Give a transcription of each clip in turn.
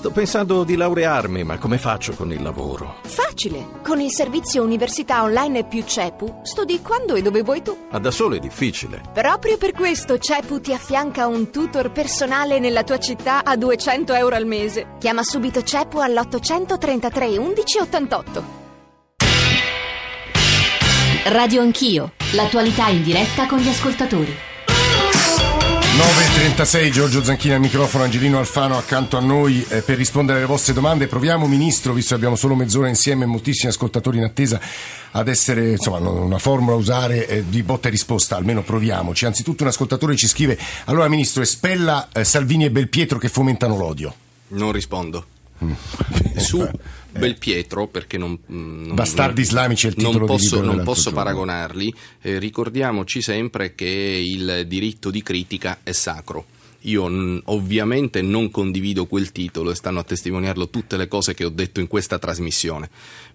Sto pensando di laurearmi, ma come faccio con il lavoro? Facile! Con il servizio Università Online più CEPU studi quando e dove vuoi tu. Ma da solo è difficile. Proprio per questo CEPU ti affianca un tutor personale nella tua città a 200 euro al mese. Chiama subito CEPU all'833 1188. Radio Anch'io, l'attualità in diretta con gli ascoltatori. 9.36 Giorgio Zanchini al microfono, Angelino Alfano accanto a noi eh, per rispondere alle vostre domande. Proviamo, Ministro, visto che abbiamo solo mezz'ora insieme e moltissimi ascoltatori in attesa, ad essere insomma, una formula a usare eh, di botta e risposta, almeno proviamoci. Anzitutto un ascoltatore ci scrive, allora Ministro, espella eh, Salvini e Belpietro che fomentano l'odio. Non rispondo. Mm. Su Belpietro, perché non, mm, non Bastardi islamici è il titolo non posso, non posso paragonarli, eh, ricordiamoci sempre che il diritto di critica è sacro. Io n- ovviamente non condivido quel titolo e stanno a testimoniarlo tutte le cose che ho detto in questa trasmissione,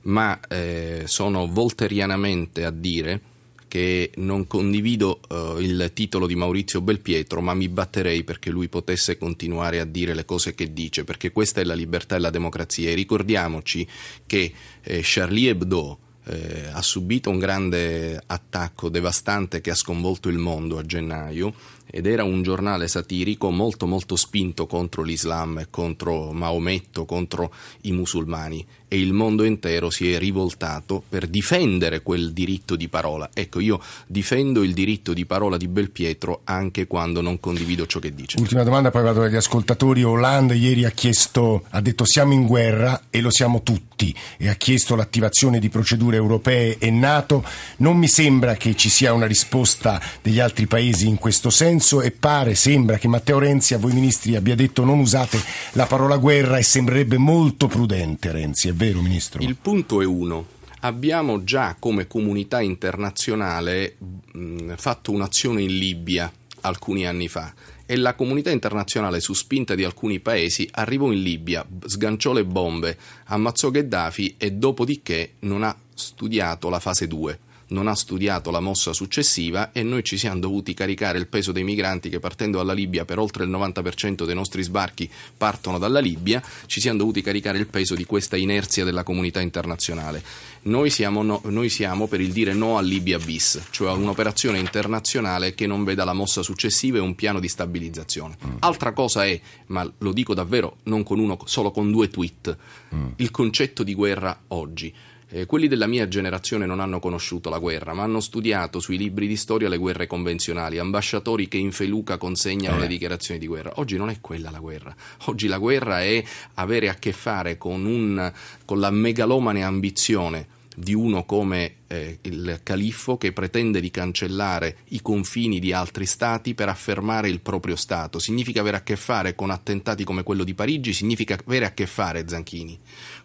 ma eh, sono volterianamente a dire che non condivido uh, il titolo di Maurizio Belpietro, ma mi batterei perché lui potesse continuare a dire le cose che dice, perché questa è la libertà e la democrazia. E ricordiamoci che eh, Charlie Hebdo eh, ha subito un grande attacco devastante che ha sconvolto il mondo a gennaio ed era un giornale satirico molto molto spinto contro l'Islam contro Maometto, contro i musulmani e il mondo intero si è rivoltato per difendere quel diritto di parola. Ecco, io difendo il diritto di parola di Belpietro anche quando non condivido ciò che dice. Ultima domanda, poi vado agli ascoltatori. Hollande ieri ha chiesto, ha detto siamo in guerra e lo siamo tutti e ha chiesto l'attivazione di procedure europee e NATO. Non mi sembra che ci sia una risposta degli altri paesi in questo senso e pare, sembra che Matteo Renzi a voi ministri abbia detto non usate la parola guerra e sembrerebbe molto prudente Renzi, è vero, Ministro? Il punto è uno. Abbiamo già come comunità internazionale mh, fatto un'azione in Libia alcuni anni fa e la comunità internazionale su spinta di alcuni paesi arrivò in Libia, sganciò le bombe, ammazzò Gheddafi e dopodiché non ha studiato la fase 2 non ha studiato la mossa successiva e noi ci siamo dovuti caricare il peso dei migranti che partendo dalla Libia per oltre il 90% dei nostri sbarchi partono dalla Libia, ci siamo dovuti caricare il peso di questa inerzia della comunità internazionale. Noi siamo, no, noi siamo per il dire no a Libia bis, cioè a un'operazione internazionale che non veda la mossa successiva e un piano di stabilizzazione. Mm. Altra cosa è, ma lo dico davvero non con uno, solo con due tweet, mm. il concetto di guerra oggi. Eh, quelli della mia generazione non hanno conosciuto la guerra, ma hanno studiato sui libri di storia le guerre convenzionali, ambasciatori che in feluca consegnano eh. le dichiarazioni di guerra. Oggi non è quella la guerra. Oggi la guerra è avere a che fare con, un, con la megalomane ambizione di uno come eh, il califfo che pretende di cancellare i confini di altri stati per affermare il proprio Stato. Significa avere a che fare con attentati come quello di Parigi, significa avere a che fare, Zanchini,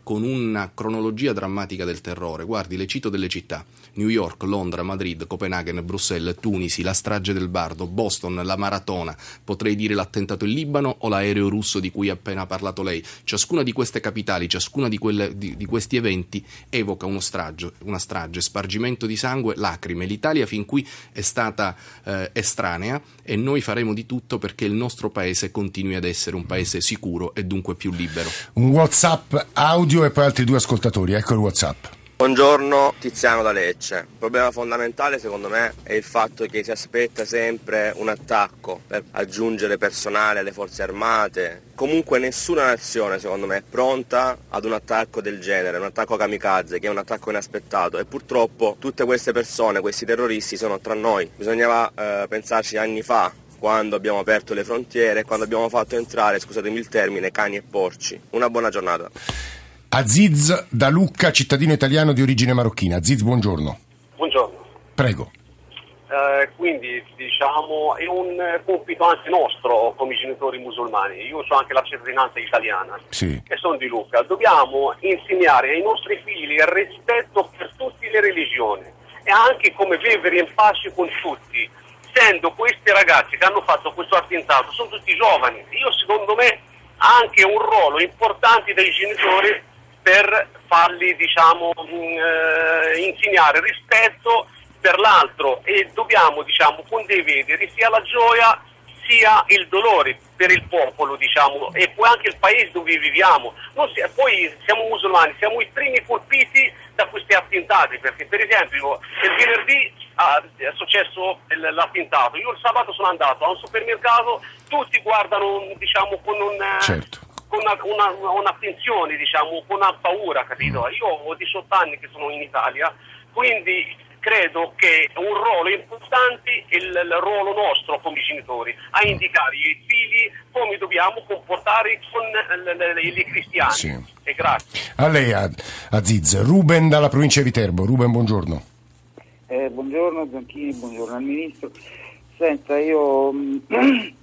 con una cronologia drammatica del terrore. Guardi, le cito delle città: New York, Londra, Madrid, Copenaghen, Bruxelles, Tunisi, la strage del Bardo, Boston, la maratona, potrei dire l'attentato in Libano o l'aereo russo di cui ha appena parlato lei. Ciascuna di queste capitali, ciascuna di, quelle, di, di questi eventi evoca uno strage, una strage, spargimento di sangue, lacrime. L'Italia fin qui è stata eh, estranea e noi faremo di tutto perché il nostro paese continui ad essere un paese sicuro e dunque più libero. Un WhatsApp audio e poi altri due ascoltatori. Ecco il WhatsApp. Buongiorno Tiziano da Lecce. Il problema fondamentale secondo me è il fatto che si aspetta sempre un attacco per aggiungere personale alle forze armate. Comunque nessuna nazione secondo me è pronta ad un attacco del genere, un attacco kamikaze che è un attacco inaspettato e purtroppo tutte queste persone, questi terroristi sono tra noi. Bisognava eh, pensarci anni fa quando abbiamo aperto le frontiere, quando abbiamo fatto entrare, scusatemi il termine, cani e porci. Una buona giornata. Aziz da Lucca, cittadino italiano di origine marocchina. Aziz, buongiorno. Buongiorno. Prego. Eh, quindi diciamo è un compito anche nostro come genitori musulmani. Io ho anche la cittadinanza italiana sì. e sono di Lucca. Dobbiamo insegnare ai nostri figli il rispetto per tutte le religioni e anche come vivere in pace con tutti. Essendo questi ragazzi che hanno fatto questo attentato sono tutti giovani, io secondo me anche un ruolo importante dei genitori per farli diciamo, eh, insegnare rispetto per l'altro e dobbiamo diciamo, condividere sia la gioia sia il dolore per il popolo, diciamo, e poi anche il paese dove viviamo. Si, poi siamo musulmani, siamo i primi colpiti da questi attentati, perché per esempio il venerdì ah, è successo l'attentato, io il sabato sono andato a un supermercato, tutti guardano diciamo, con un... Certo con una, una, un'attenzione, diciamo, con una paura, capito? Io ho 18 anni che sono in Italia, quindi credo che un ruolo importante è il, il ruolo nostro come genitori, a indicare ai figli come dobbiamo comportare con i cristiani. Sì. E grazie. A lei, Aziz. Ruben dalla provincia di Viterbo. Ruben, buongiorno. Eh, buongiorno Zanchini, buongiorno al Ministro. Senta, io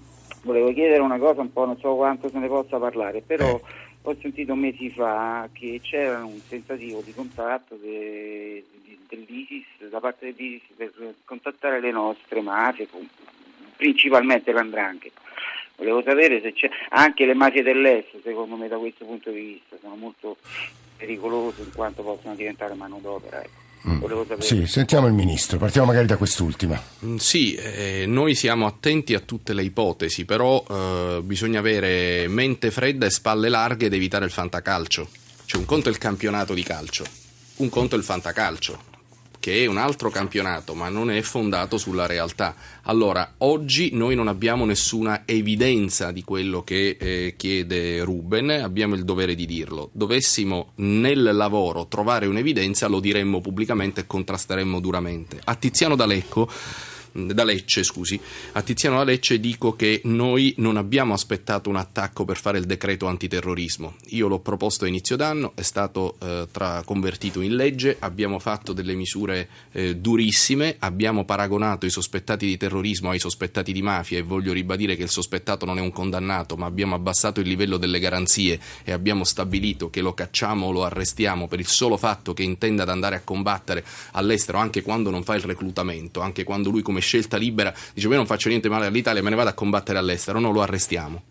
volevo chiedere una cosa, un po' non so quanto se ne possa parlare, però... Eh ho sentito mesi fa che c'era un tentativo di contatto de, de, dell'ISIS, da parte dell'ISIS per contattare le nostre mafie, principalmente l'andrangheta. Volevo sapere se c'è anche le mafie dell'est, secondo me da questo punto di vista, sono molto pericolose in quanto possono diventare manodopera. Ecco. Mm. Sì, sentiamo il Ministro, partiamo magari da quest'ultima. Mm, sì, eh, noi siamo attenti a tutte le ipotesi, però eh, bisogna avere mente fredda e spalle larghe ed evitare il fantacalcio. Cioè un conto è il campionato di calcio, un conto è il fantacalcio che è un altro campionato, ma non è fondato sulla realtà. Allora, oggi noi non abbiamo nessuna evidenza di quello che eh, chiede Ruben, abbiamo il dovere di dirlo. Dovessimo nel lavoro trovare un'evidenza, lo diremmo pubblicamente e contrasteremmo duramente. A Tiziano D'Alecco da Lecce, scusi, a Tiziano da Lecce dico che noi non abbiamo aspettato un attacco per fare il decreto antiterrorismo. Io l'ho proposto a inizio d'anno, è stato eh, tra, convertito in legge, abbiamo fatto delle misure eh, durissime, abbiamo paragonato i sospettati di terrorismo ai sospettati di mafia e voglio ribadire che il sospettato non è un condannato, ma abbiamo abbassato il livello delle garanzie e abbiamo stabilito che lo cacciamo o lo arrestiamo per il solo fatto che intenda ad andare a combattere all'estero anche quando non fa il reclutamento, anche quando lui come scelta libera, dice io non faccio niente male all'Italia, me ne vado a combattere all'estero, no, lo arrestiamo.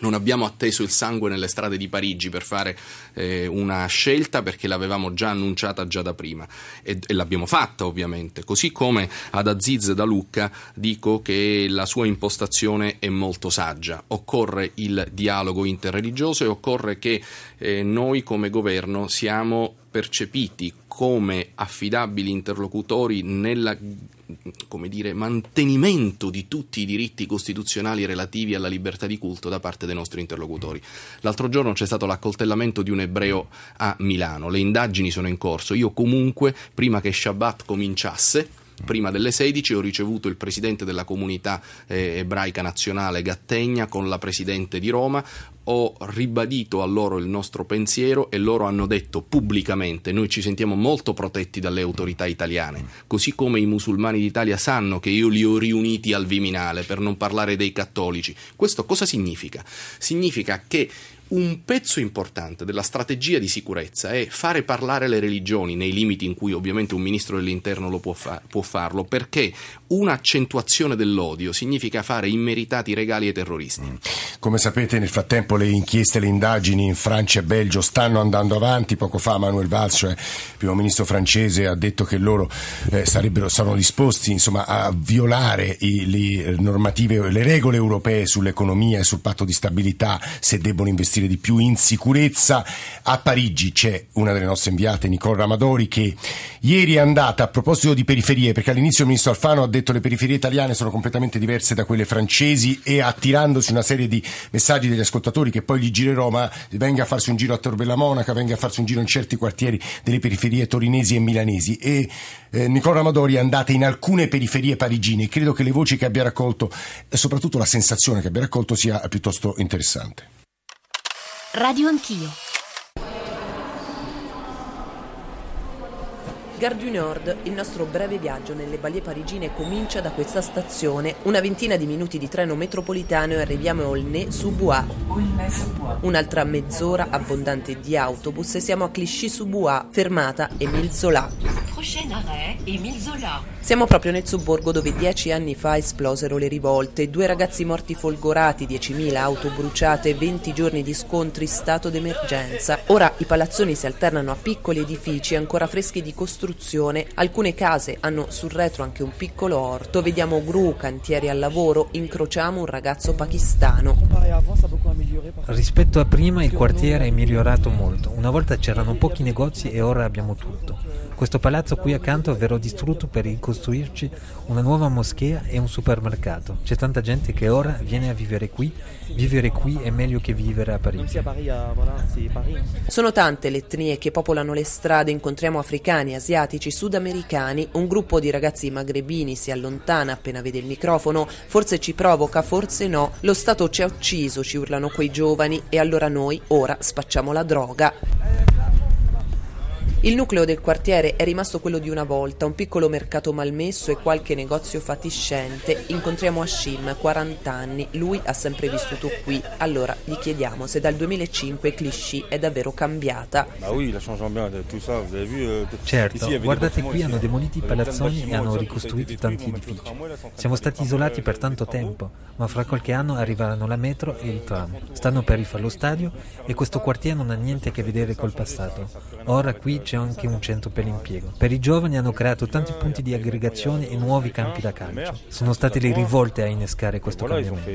Non abbiamo atteso il sangue nelle strade di Parigi per fare eh, una scelta perché l'avevamo già annunciata già da prima e, e, l'abbiamo fatta ovviamente. Così come ad Aziz da Lucca dico che la sua impostazione è molto saggia. Occorre il dialogo interreligioso e occorre che eh, noi come governo siamo percepiti come affidabili interlocutori nel mantenimento di tutti i diritti costituzionali relativi alla libertà di culto da parte dei nostri interlocutori. L'altro giorno c'è stato l'accoltellamento di un ebreo a Milano, le indagini sono in corso, io comunque prima che Shabbat cominciasse prima delle 16 ho ricevuto il presidente della comunità eh, ebraica nazionale Gattegna con la presidente di Roma, ho ribadito a loro il nostro pensiero e loro hanno detto pubblicamente noi ci sentiamo molto protetti dalle autorità italiane, così come i musulmani d'Italia sanno che io li ho riuniti al Viminale per non parlare dei cattolici. Questo cosa significa? Significa che un pezzo importante della strategia di sicurezza è fare parlare le religioni nei limiti in cui ovviamente un ministro dell'interno lo può, fa- può farlo, perché un'accentuazione dell'odio significa fare immeritati regali ai terroristi. Mm. Come sapete nel frattempo le inchieste, le indagini in Francia e Belgio stanno andando avanti, poco fa Manuel Valls, cioè primo ministro francese, ha detto che loro eh, sarebbero, saranno disposti insomma, a violare i, le normative, le regole europee sull'economia e sul patto di stabilità se debbono investire investire di più in sicurezza. A Parigi c'è una delle nostre inviate, Nicole Ramadori, che ieri è andata a proposito di periferie, perché all'inizio il ministro Alfano ha detto che le periferie italiane sono completamente diverse da quelle francesi e attirandosi una serie di messaggi degli ascoltatori che poi gli girerò, ma venga a farsi un giro a Torbella Monaca, venga a farsi un giro in certi quartieri delle periferie torinesi e milanesi. E eh, Nicola Ramadori è andata in alcune periferie parigine e credo che le voci che abbia raccolto e soprattutto la sensazione che abbia raccolto sia piuttosto interessante. Radio Anch'io. Gare du Nord, il nostro breve viaggio nelle balie parigine comincia da questa stazione. Una ventina di minuti di treno metropolitano e arriviamo a Aulnay-sous-Bois. Un'altra mezz'ora abbondante di autobus e siamo a Clichy-sous-Bois, fermata Emile Zola. Émile. Siamo proprio nel sobborgo dove dieci anni fa esplosero le rivolte. Due ragazzi morti folgorati, 10.000 auto bruciate, 20 giorni di scontri, stato d'emergenza. Ora i palazzoni si alternano a piccoli edifici ancora freschi di costruzione. Alcune case hanno sul retro anche un piccolo orto. Vediamo gru, cantieri al lavoro, incrociamo un ragazzo pakistano. Rispetto a prima il quartiere è migliorato molto. Una volta c'erano pochi negozi e ora abbiamo tutto. Questo palazzo qui accanto verrà distrutto per ricostruirci una nuova moschea e un supermercato. C'è tanta gente che ora viene a vivere qui. Vivere qui è meglio che vivere a Parigi. Sono tante le etnie che popolano le strade. Incontriamo africani, asiatici, sudamericani. Un gruppo di ragazzi magrebini si allontana appena vede il microfono. Forse ci provoca, forse no. Lo Stato ci ha ucciso, ci urlano quei giovani. E allora noi ora spacciamo la droga. Il nucleo del quartiere è rimasto quello di una volta, un piccolo mercato malmesso e qualche negozio fatiscente. Incontriamo Hashim, 40 anni, lui ha sempre vissuto qui. Allora gli chiediamo se dal 2005 Clichy è davvero cambiata. Certo, guardate qui hanno demolito i palazzoni e hanno ricostruito tanti edifici. Siamo stati isolati per tanto tempo, ma fra qualche anno arriveranno la metro e il tram. Stanno per rifare lo stadio e questo quartiere non ha niente a che vedere col passato. Ora qui c'è anche un centro per l'impiego. Per i giovani hanno creato tanti punti di aggregazione e nuovi campi da calcio. Sono state le rivolte a innescare questo cambiamento.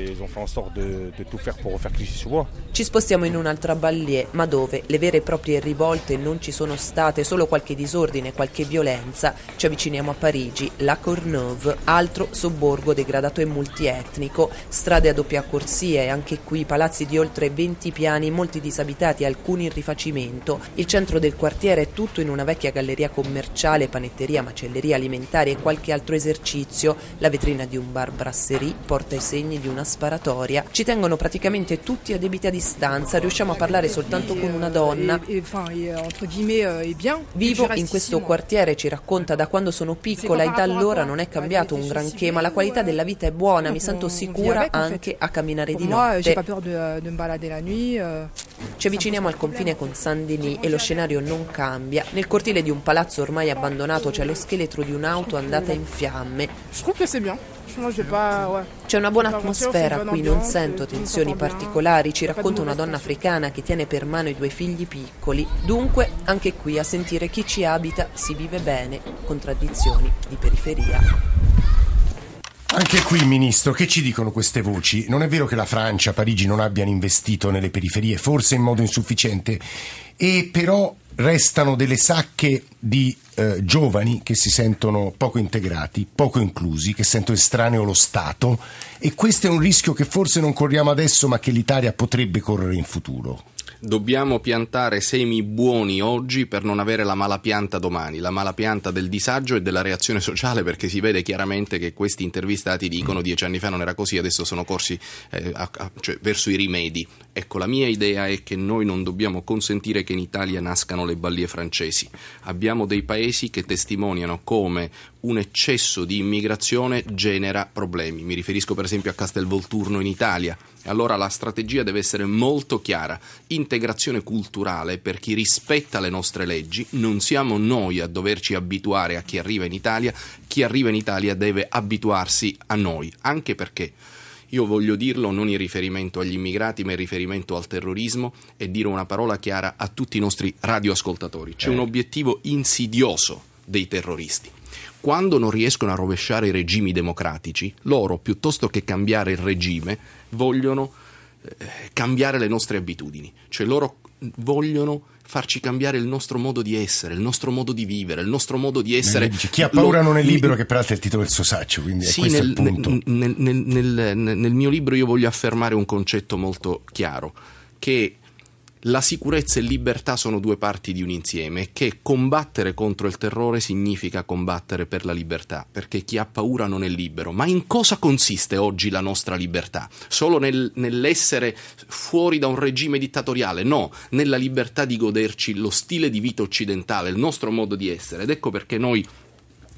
Ci spostiamo in un'altra ballier, ma dove le vere e proprie rivolte non ci sono state, solo qualche disordine, qualche violenza. Ci avviciniamo a Parigi, La Courneuve, altro sobborgo degradato e multietnico, strade a doppia corsia e anche qui palazzi di oltre 20 piani, molti disabitati, alcuni in rifacimento. Il centro del quartiere è tutto tutto in una vecchia galleria commerciale, panetteria, macelleria alimentare e qualche altro esercizio. La vetrina di un bar brasserie porta i segni di una sparatoria. Ci tengono praticamente tutti a debita distanza, riusciamo a parlare soltanto con una donna. Vivo in questo quartiere, ci racconta da quando sono piccola e da allora non è cambiato un granché, ma la qualità della vita è buona, mi sento sicura anche a camminare di notte. Ci avviciniamo al confine con Saint-Denis e lo scenario non cambia. Nel cortile di un palazzo ormai abbandonato c'è lo scheletro di un'auto andata in fiamme. C'è una buona atmosfera qui, non sento tensioni particolari, ci racconta una donna africana che tiene per mano i due figli piccoli. Dunque, anche qui a sentire chi ci abita si vive bene, contraddizioni di periferia. Anche qui, Ministro, che ci dicono queste voci? Non è vero che la Francia, Parigi non abbiano investito nelle periferie, forse in modo insufficiente, e però restano delle sacche di eh, giovani che si sentono poco integrati, poco inclusi, che sentono estraneo lo Stato e questo è un rischio che forse non corriamo adesso ma che l'Italia potrebbe correre in futuro dobbiamo piantare semi buoni oggi per non avere la mala pianta domani, la mala pianta del disagio e della reazione sociale, perché si vede chiaramente che questi intervistati dicono dieci anni fa non era così, adesso sono corsi eh, a, a, cioè, verso i rimedi. Ecco, la mia idea è che noi non dobbiamo consentire che in Italia nascano le ballie francesi. Abbiamo dei paesi che testimoniano come un eccesso di immigrazione genera problemi. Mi riferisco per esempio a Castelvolturno in Italia. Allora la strategia deve essere molto chiara. Integrazione culturale per chi rispetta le nostre leggi. Non siamo noi a doverci abituare a chi arriva in Italia. Chi arriva in Italia deve abituarsi a noi, anche perché io voglio dirlo non in riferimento agli immigrati, ma in riferimento al terrorismo e dire una parola chiara a tutti i nostri radioascoltatori. C'è un obiettivo insidioso dei terroristi quando non riescono a rovesciare i regimi democratici, loro, piuttosto che cambiare il regime, vogliono eh, cambiare le nostre abitudini, cioè loro vogliono farci cambiare il nostro modo di essere, il nostro modo di vivere, il nostro modo di essere. Dice, chi ha paura lo, non è libero, che peraltro è il titolo del suo saccio, quindi sì, questo nel, è il punto. Nel, nel, nel, mio libro io voglio affermare un concetto molto chiaro, che la sicurezza e libertà sono due parti di un insieme e che combattere contro il terrore significa combattere per la libertà, perché chi ha paura non è libero. Ma in cosa consiste oggi la nostra libertà? Solo nel, nell'essere fuori da un regime dittatoriale? No, nella libertà di goderci lo stile di vita occidentale, il nostro modo di essere. Ed ecco perché noi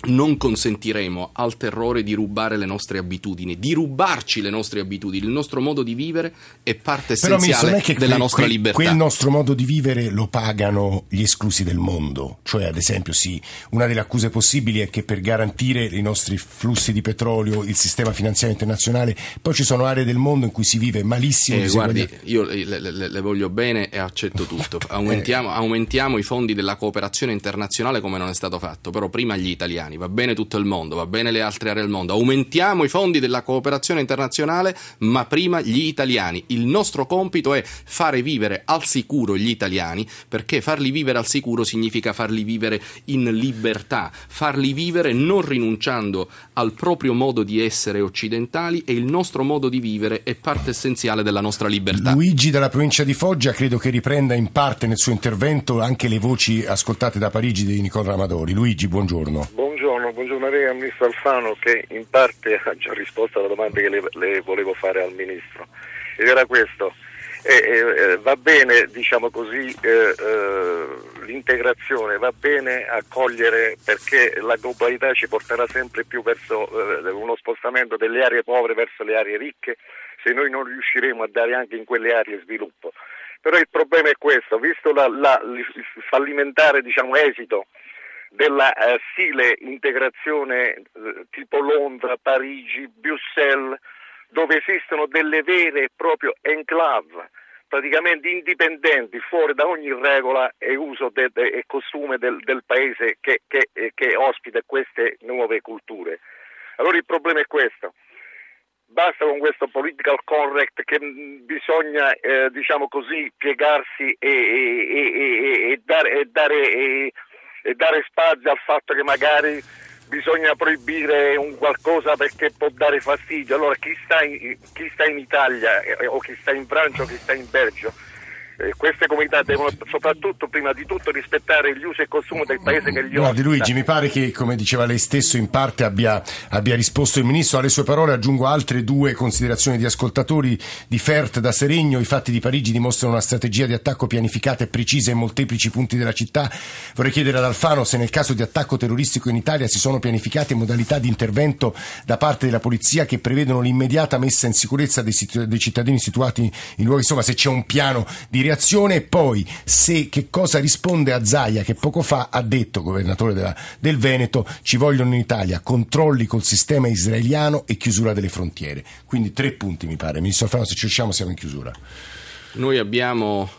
non consentiremo al terrore di rubare le nostre abitudini, di rubarci le nostre abitudini. Il nostro modo di vivere è parte Però, essenziale non è che della quel, nostra quel- libertà. Quel nostro modo di vivere lo pagano gli esclusi del mondo. Cioè, ad esempio, sì, una delle accuse possibili è che per garantire i nostri flussi di petrolio, il sistema finanziario internazionale, poi ci sono aree del mondo in cui si vive malissimo. Eh, guardi, io le, le- le- voglio bene e accetto tutto. Aumentiamo, aumentiamo i fondi della cooperazione internazionale come non è stato fatto, però prima gli italiani, va bene tutto il mondo, va bene le altre aree del mondo. Aumentiamo i fondi della cooperazione internazionale, ma prima gli italiani. Il nostro compito è fare vivere al sicuro gli italiani, perché farli vivere al sicuro significa farli vivere in libertà, farli vivere non rinunciando al proprio modo di essere occidentali e il nostro modo di vivere è parte essenziale della nostra libertà. Luigi dalla provincia di Foggia credo che riprenda in parte nel suo intervento anche le voci ascoltate da Parigi di Nicola Amadori. Luigi, buongiorno. Buongiorno, buongiorno a lei al Ministro Alfano che in parte ha già risposto alla domanda che le, le volevo fare al Ministro. Ed era questo. Eh, eh, va bene, diciamo così, eh, eh, l'integrazione, va bene accogliere perché la globalità ci porterà sempre più verso eh, uno spostamento delle aree povere verso le aree ricche se noi non riusciremo a dare anche in quelle aree sviluppo. Però il problema è questo, visto la- la- il fallimentare diciamo, esito della eh, stile integrazione eh, tipo Londra, Parigi, Bruxelles, dove esistono delle vere e proprie enclave praticamente indipendenti, fuori da ogni regola e uso de- de- e costume del, del paese che, che- eh, che ospita queste nuove culture. Allora il problema è questo. Basta con questo political correct che mh, bisogna, eh, diciamo così, piegarsi e, e- e- e- dare, e dare- e- dare spazio al fatto che magari bisogna proibire un qualcosa perché può dare fastidio. Allora chi sta in, chi sta in Italia eh, o chi sta in Francia o chi sta in Belgio, eh, queste comunità devono soprattutto, prima di tutto, rispettare gli usi e costumi del paese che gli Guardi ospita. Luigi, mi pare che, come diceva lei stesso, in parte abbia, abbia risposto il Ministro. Alle sue parole aggiungo altre due considerazioni di ascoltatori di Fert da Seregno. I fatti di Parigi dimostrano una strategia di attacco pianificata e precisa in molteplici punti della città. Vorrei chiedere ad Alfano se nel caso di attacco terroristico in Italia si sono pianificate modalità di intervento da parte della polizia che prevedono l'immediata messa in sicurezza dei, dei cittadini situati in luoghi, insomma se c'è un piano di reazione e poi se che cosa risponde a Zaia che poco fa ha detto, governatore della- del Veneto, ci vogliono in Italia controlli col sistema israeliano e chiusura delle frontiere. Quindi tre punti mi pare. Ministro Alfano, se ci riusciamo siamo in chiusura. Noi abbiamo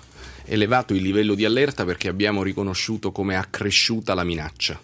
elevato il livello di allerta perché abbiamo riconosciuto come accresciuta la minaccia.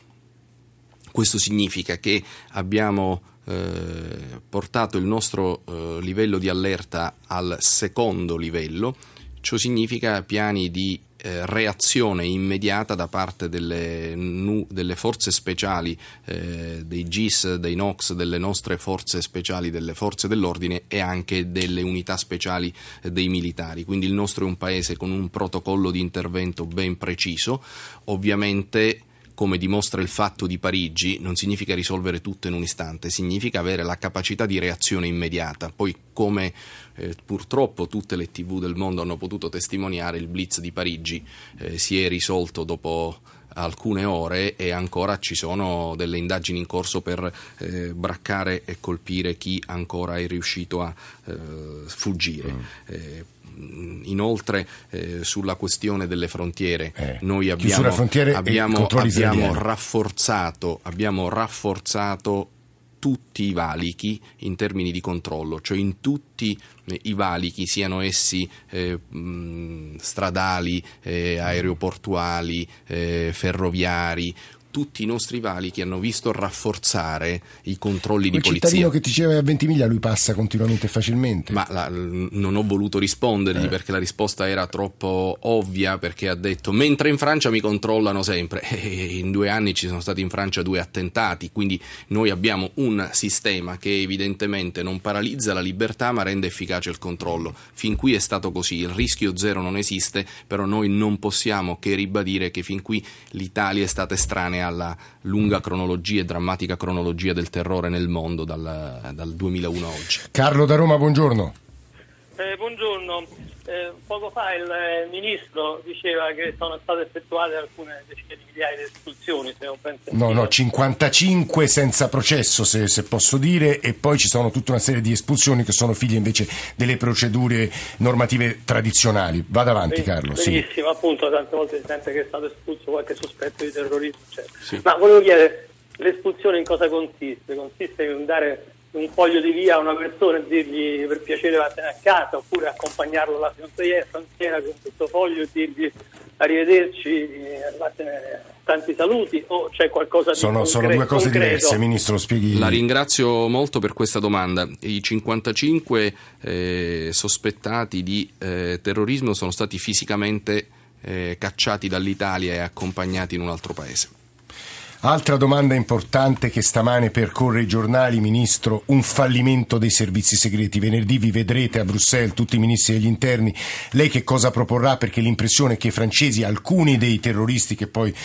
Questo significa che abbiamo eh, portato il nostro eh, livello di allerta al secondo livello, ciò significa piani di eh, reazione immediata da parte delle, nu- delle forze speciali, eh, dei GIS, dei NOx, delle nostre forze speciali, delle forze dell'ordine e anche delle unità speciali eh, dei militari. Quindi il nostro è un paese con un protocollo di intervento ben preciso, ovviamente come dimostra il fatto di Parigi, non significa risolvere tutto in un istante, significa avere la capacità di reazione immediata. Poi, come eh, purtroppo tutte le TV del mondo hanno potuto testimoniare, il blitz di Parigi eh, si è risolto dopo alcune ore e ancora ci sono delle indagini in corso per eh, braccare e colpire chi ancora è riuscito a eh, fuggire. Eh, Inoltre eh, sulla questione delle frontiere Eh, noi abbiamo, abbiamo, abbiamo rafforzato, abbiamo rafforzato tutti i valichi in termini di controllo, cioè in tutti eh, i valichi, siano essi eh, stradali, eh, aeroportuali, eh, ferroviari, tutti i nostri valichi hanno visto rafforzare i controlli di Quel polizia. cittadino che ti diceva a 20 miglia lui passa continuamente e facilmente. Ma la- non ho voluto rispondergli Eh. perché la risposta era troppo ovvia perché ha detto mentre in Francia mi controllano sempre e in due anni ci sono stati in Francia due attentati quindi noi abbiamo un sistema che evidentemente non paralizza la libertà ma rende efficace il controllo fin qui è stato così il rischio zero non esiste però noi non possiamo che ribadire che fin qui l'Italia è stata estranea alla lunga cronologia e drammatica cronologia del terrore nel mondo dal, dal 2001 a oggi Carlo da Roma, buongiorno. Eh, buongiorno, eh, poco fa il eh, ministro diceva che sono state effettuate alcune decine di migliaia di espulsioni, se non penso. No, no, 55 senza processo, se, se, posso dire, e poi ci sono tutta una serie di espulsioni che sono figlie invece delle procedure normative tradizionali. Vada avanti, Ben- Carlo. Benissimo, Sì. appunto, tante volte si sente che è stato espulso qualche sospetto di terrorismo, eccetera. Sì. Ma volevo chiedere, l'espulsione in cosa consiste? Consiste in dare un foglio di via a una persona e dirgli per piacere vattene a casa, oppure accompagnarlo alla frontiera, con questo foglio e dirgli arrivederci, eh, vattene, tanti saluti, o c'è qualcosa di Sono, sono concre- due cose concreto? diverse, Ministro, spieghi. La ringrazio molto per questa domanda. I 55 eh, sospettati di eh, terrorismo sono stati fisicamente eh, cacciati dall'Italia e accompagnati in un altro paese. Altra domanda importante che stamane percorre i giornali, Ministro, un fallimento dei servizi segreti. Venerdì vi vedrete a Bruxelles tutti i ministri degli interni. Lei che cosa proporrà? Perché l'impressione è che i francesi, alcuni dei terroristi che poi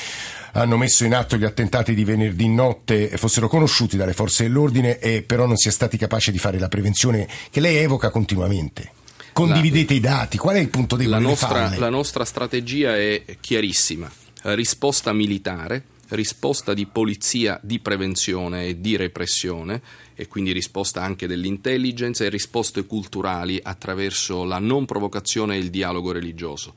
hanno messo in atto gli attentati di venerdì notte fossero conosciuti dalle forze dell'ordine e però non sia stati capaci di fare la prevenzione che lei evoca continuamente. Condividete i dati, qual è il punto debole La nostra, la nostra strategia è chiarissima. Risposta militare, risposta di polizia di prevenzione e di repressione e quindi risposta anche dell'intelligence e risposte culturali attraverso la non provocazione e il dialogo religioso.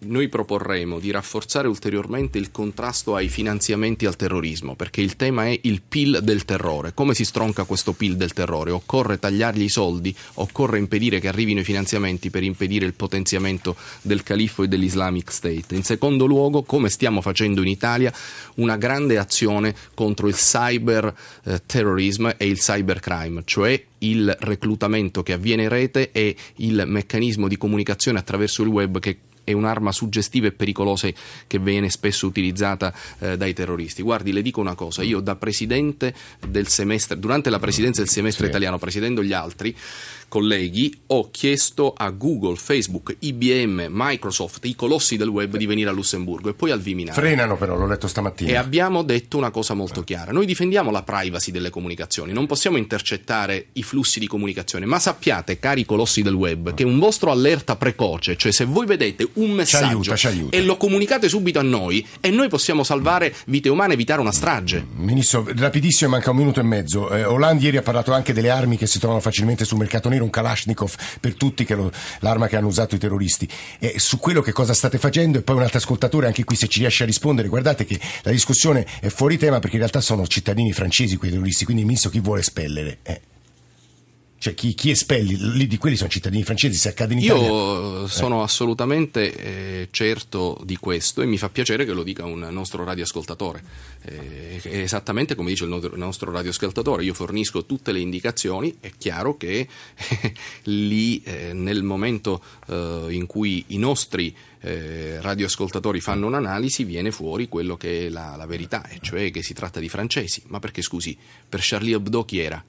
Noi proporremo di rafforzare ulteriormente il contrasto ai finanziamenti al terrorismo, perché il tema è il PIL del terrore. Come si stronca questo PIL del terrore? Occorre tagliargli i soldi, occorre impedire che arrivino i finanziamenti per impedire il potenziamento del califfo e dell'Islamic State. In secondo luogo, come stiamo facendo in Italia, una grande azione contro il cyber eh, terrorism e il cybercrime, cioè il reclutamento che avviene in rete e il meccanismo di comunicazione attraverso il web che è un'arma suggestiva e pericolosa che viene spesso utilizzata eh, dai terroristi. Guardi, le dico una cosa, io da presidente del semestre, durante la presidenza del semestre Sì. italiano, presiedendo gli altri colleghi, ho chiesto a Google, Facebook, IBM, Microsoft, i colossi del web di venire a Lussemburgo e poi al Viminale. Frenano però, l'ho letto stamattina. E abbiamo detto una cosa molto chiara. Noi difendiamo la privacy delle comunicazioni, non possiamo intercettare i flussi di comunicazione, ma sappiate, cari colossi del web, che un vostro allerta precoce, cioè se voi vedete un messaggio aiuta, ci aiuta. e lo comunicate subito a noi e noi possiamo salvare vite umane, evitare una strage. Ministro, rapidissimo, manca un minuto e mezzo. Eh, Hollande ieri ha parlato anche delle armi che si trovano facilmente sul mercato nero, un Kalashnikov per tutti, che lo- l'arma che hanno usato i terroristi. E su quello che cosa state facendo? E poi un altro ascoltatore, anche qui se ci riesce a rispondere, guardate che la discussione è fuori tema perché in realtà sono cittadini francesi quei terroristi, quindi ministro chi vuole espellere? Eh. Cioè chi, chi espelli? Lì di quelli sono cittadini francesi, se accade in Italia... Io sono assolutamente eh, certo di questo e mi fa piacere che lo dica un nostro radioascoltatore. Eh, esattamente come dice il no- il nostro radioascoltatore, io fornisco tutte le indicazioni, è chiaro che lì eh, nel momento eh, in cui i nostri eh, radioascoltatori fanno un'analisi viene fuori quello che è la, la verità, e cioè che si tratta di francesi. Ma perché scusi, per Charlie Hebdo chi era?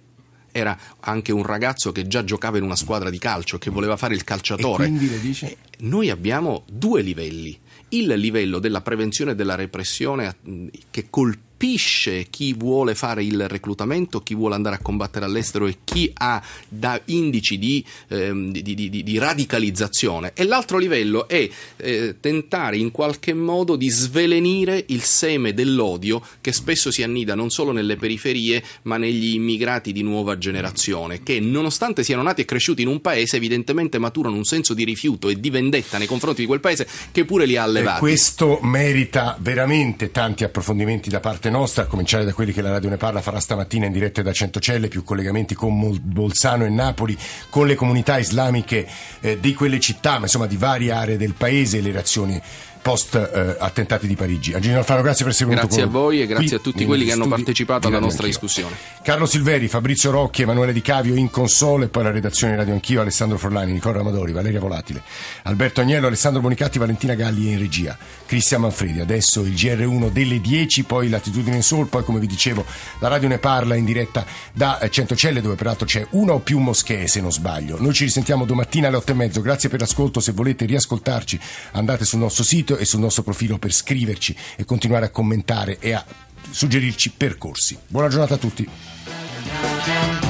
Era anche un ragazzo che già giocava in una squadra di calcio, che voleva fare il calciatore. quindi le dice? Eh, Noi abbiamo due livelli. Il livello della prevenzione e della repressione mh, che colpisce chi vuole fare il reclutamento, chi vuole andare a combattere all'estero e chi ha da indici di, ehm, di- di- di- di radicalizzazione. E l'altro livello è eh, tentare in qualche modo di svelenire il seme dell'odio che spesso si annida non solo nelle periferie ma negli immigrati di nuova generazione che nonostante siano nati e cresciuti in un paese evidentemente maturano un senso di rifiuto e di vendetta nei confronti di quel paese che pure li ha E allevati. questo merita veramente tanti approfondimenti da parte nostra, a cominciare da quelli che la Radio Ne Parla farà stamattina in diretta da Centocelle, più collegamenti con Bolzano e Napoli, con le comunità islamiche eh, di quelle città, ma insomma di varie aree del paese le reazioni post eh, attentati di Parigi. Angelino Alfano, grazie per essere venuto Grazie a con- voi e grazie a tutti quelli che hanno partecipato alla nostra Anch'io. discussione. Carlo Silveri, Fabrizio Rocchi, Emanuele Di Cavio in console, e poi la redazione di Radio Anch'io, Alessandro Forlani, Nicola Ramadori, Valeria Volatile, Alberto Agnello, Alessandro Bonicatti, Valentina Galli in regia, Cristian Manfredi. Adesso il GR1 delle 10, poi Latitudine in Sol, poi come vi dicevo la Radio Ne Parla in diretta da eh, Centocelle dove peraltro c'è una o più moschee se non sbaglio. Noi ci risentiamo domattina alle 8 e mezzo, grazie per l'ascolto, se volete riascoltarci andate sul nostro sito e sul nostro profilo per scriverci e continuare a commentare e a suggerirci percorsi. Buona giornata a tutti.